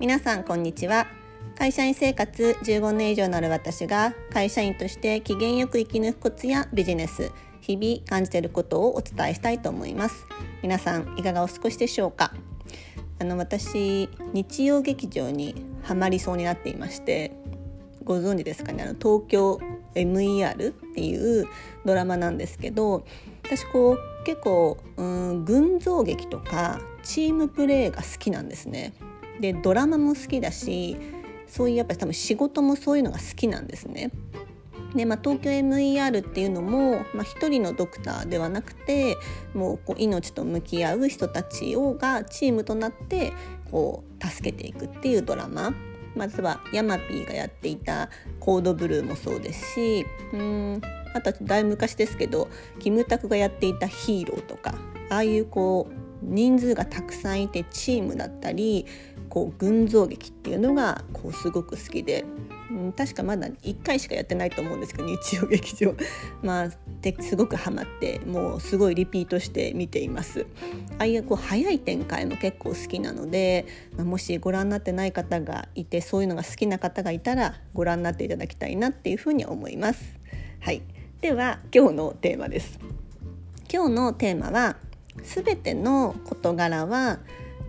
皆さんこんにちは。会社員生活15年以上のある私が会社員として機嫌よく生き抜くコツやビジネス日々感じていることをお伝えしたいと思います。皆さんいかがお過ごしでしょうか？あの私日曜劇場にハマりそうになっていましてご存知ですかね？あの東京 MER っていうドラマなんですけど私こう結構うん群像劇とかチームプレーが好きなんですね。でドラマも好きだしそういうやっぱり多分仕事もそういうのが好きなんですね。でまあ、東京 MER っていうのも、まあ、一人のドクターではなくてもうこう命と向き合う人たちをがチームとなってこう助けていくっていうドラマまずはヤマピーがやっていた「コードブルー」もそうですしうんあとはだいぶ昔ですけどキムタクがやっていた「ヒーロー」とかああいうこう人数がたくさんいてチームだったりこう群像劇っていうのがこうすごく好きで、うん、確かまだ1回しかやってないと思うんですけど日曜劇場。まあですごくハマってもうすごいリピートして見ています。ああいうこう早い展開も結構好きなので、まあ、もしご覧になってない方がいてそういうのが好きな方がいたらご覧になっていただきたいなっていうふうに思います。はい。では今日のテーマです。今日のテーマはすべての事柄は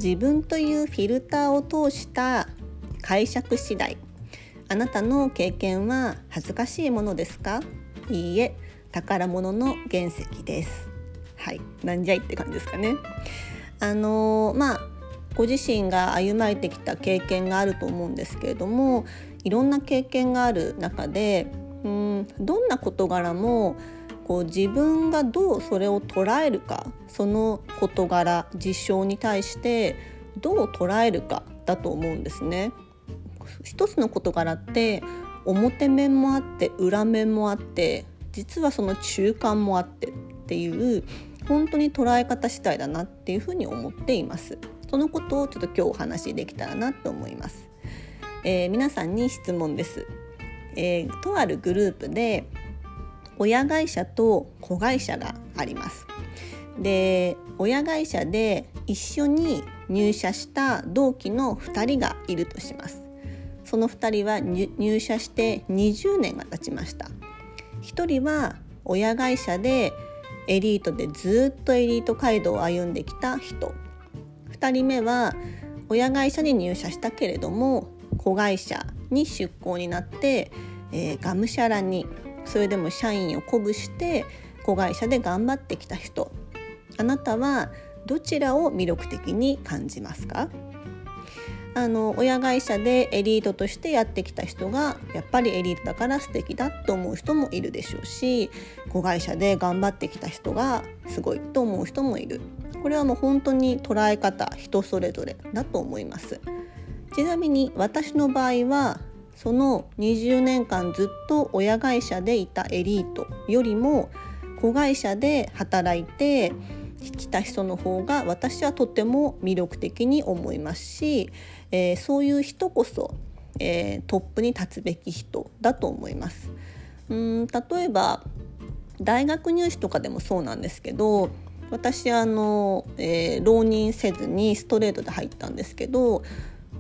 自分というフィルターを通した解釈次第。あなたの経験は恥ずかしいものですか？いいえ宝物の原石です。はい。なんじゃいって感じですかね。あのまあご自身が歩まれてきた経験があると思うんですけれどもいろんな経験がある中でうんどんな事柄もこう自分がどうそれを捉えるかその事柄事象に対してどう捉えるかだと思うんですね。一つの事柄って表面もあって裏面もあって実はその中間もあってっていう本当に捉え方次第だなっていうふうに思っています。そのことをちょっと今日お話しできたらなと思います。えー、皆さんに質問です。えー、とあるグループで親会社と子会社があります。で親会社で一緒に入社した同期の2人がいるとします。その2人は入社して20年が経ちました。1人は親会社でエリートでずっとエリート街道を歩んできた人2人目は親会社に入社したけれども子会社に出向になって、えー、がむしゃらにそれでも社員を鼓舞して子会社で頑張ってきた人あなたはどちらを魅力的に感じますか？あの親会社でエリートとしてやってきた人がやっぱりエリートだから素敵だと思う人もいるでしょうし子会社で頑張ってきた人がすごいと思う人もいる。これはもう本当に捉え方人それぞれだと思います。ちなみに私の場合はその20年間ずっと親会社でいたエリートよりも子会社で働いてきた人の方が私はとても魅力的に思いますし、えー、そういう人こそ、えー、トップに立つべき人だと思います。うん例えば大学入試とかでもそうなんですけど私あの、えー、浪人せずにストレートで入ったんですけど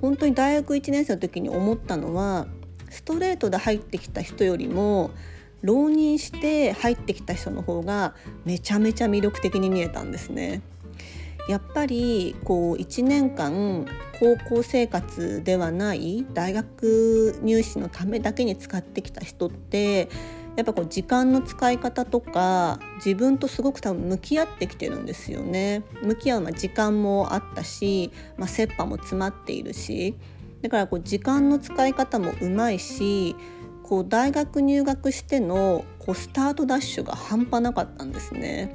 本当に大学1年生の時に思ったのはストレートで入ってきた人よりも浪人して入ってきた人の方がめちゃめちゃ魅力的に見えたんですね。やっぱりこう1年間高校生活ではない大学入試のためだけに使ってきた人ってやっぱこう時間の使い方とか自分とすごく多分向き合ってきてるんですよね。向き合うま時間もあったし、まあ、切羽も詰まっているしだからこう時間の使い方もうまいしこう大学入学してのこうスタートダッシュが半端なかったんですね。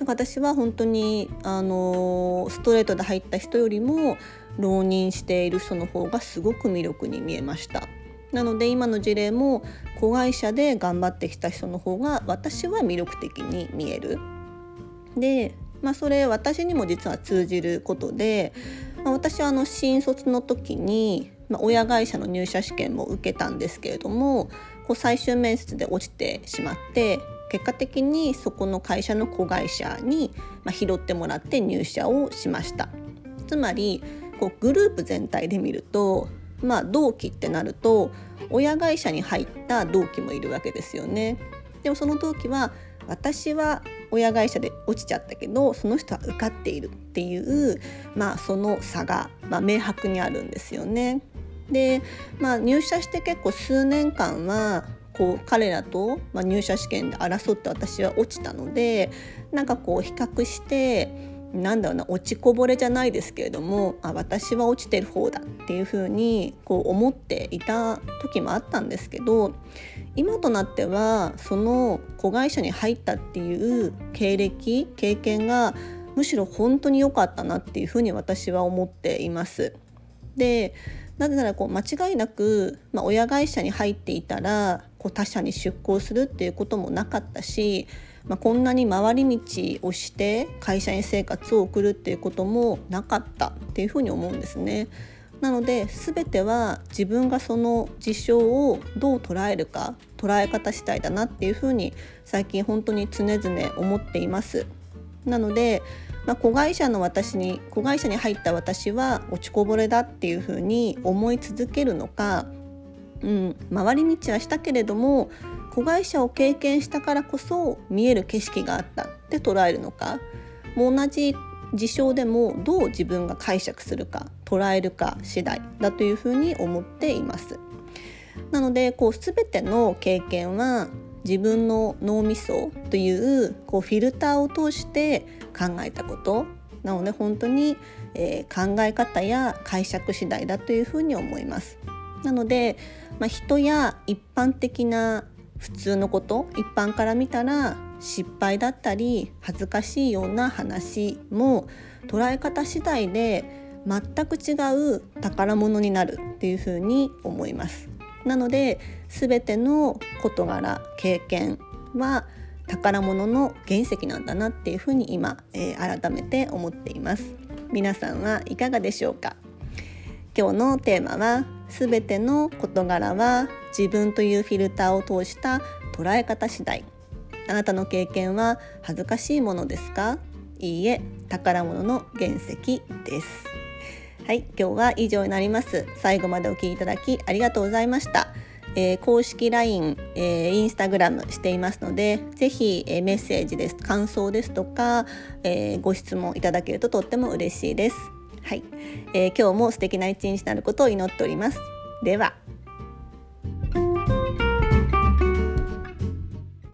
だか私は本当にあのストレートで入った人よりも浪人している人の方がすごく魅力に見えました。なので今の事例も子会社で頑張ってきた人の方が私は魅力的に見える。で、まあ、それ私にも実は通じることで、まあ、私はあの新卒の時に、まあ、親会社の入社試験も受けたんですけれどもこう最終面接で落ちてしまって結果的にそこの会社の子会社に、ま、拾ってもらって入社をしました。つまりこうグループ全体で見るとまあ同期ってなると親会社に入った同期もいるわけですよね。でもその同期は私は親会社で落ちちゃったけどその人は受かっているっていうまあその差が、まあ、明白にあるんですよね。で、まあ、入社して結構数年間はこう彼らと、まあ、入社試験で争って私は落ちたのでなんかこう比較してなんだろうな落ちこぼれじゃないですけれどもあ私は落ちてる方だっていうふうにこう思っていた時もあったんですけど今となってはその子会社に入ったっていう経歴経験がむしろ本当に良かったなっていうふうに私は思っています。でなぜならこう間違いなく、まあ、親会社に入っていたらこう他社に出向するっていうこともなかったし、まあ、こんなに回り道をして会社員生活を送るっていうこともなかったっていうふうに思うんですね。なので全ては自分がその事象をどう捉えるか捉え方次第だなっていうふうに最近本当に常々思っています。なのでまあ、子会社の私に子会社に入った私は落ちこぼれだっていうふうに思い続けるのか、うん、回り道はしたけれども子会社を経験したからこそ見える景色があったって捉えるのかもう同じ事象でもどう自分が解釈するか捉えるか次第だというふうに思っています。なのでこう全ての経験は自分の脳みそというこうフィルターを通して考えたことなので本当に、えー、考え方や解釈次第だというふうに思います。なので、まあ、人や一般的な普通のこと一般から見たら失敗だったり恥ずかしいような話も捉え方次第で全く違う宝物になるっていうふうに思います。なので全ての事柄経験は宝物の原石なんだなっていうふうに今、えー、改めて思っています。皆さんはいかがでしょうか？今日のテーマは全ての事柄は自分というフィルターを通した捉え方次第。あなたの経験は恥ずかしいものですか？いいえ宝物の原石です。はい、今日は以上になります。最後までお聞きいただきありがとうございました。えー、公式 LINE、えー、インスタグラムしていますので、ぜひ、えー、メッセージです、感想ですとか、えー、ご質問いただけるととっても嬉しいです。はい、えー、今日も素敵な一日になることを祈っております。では。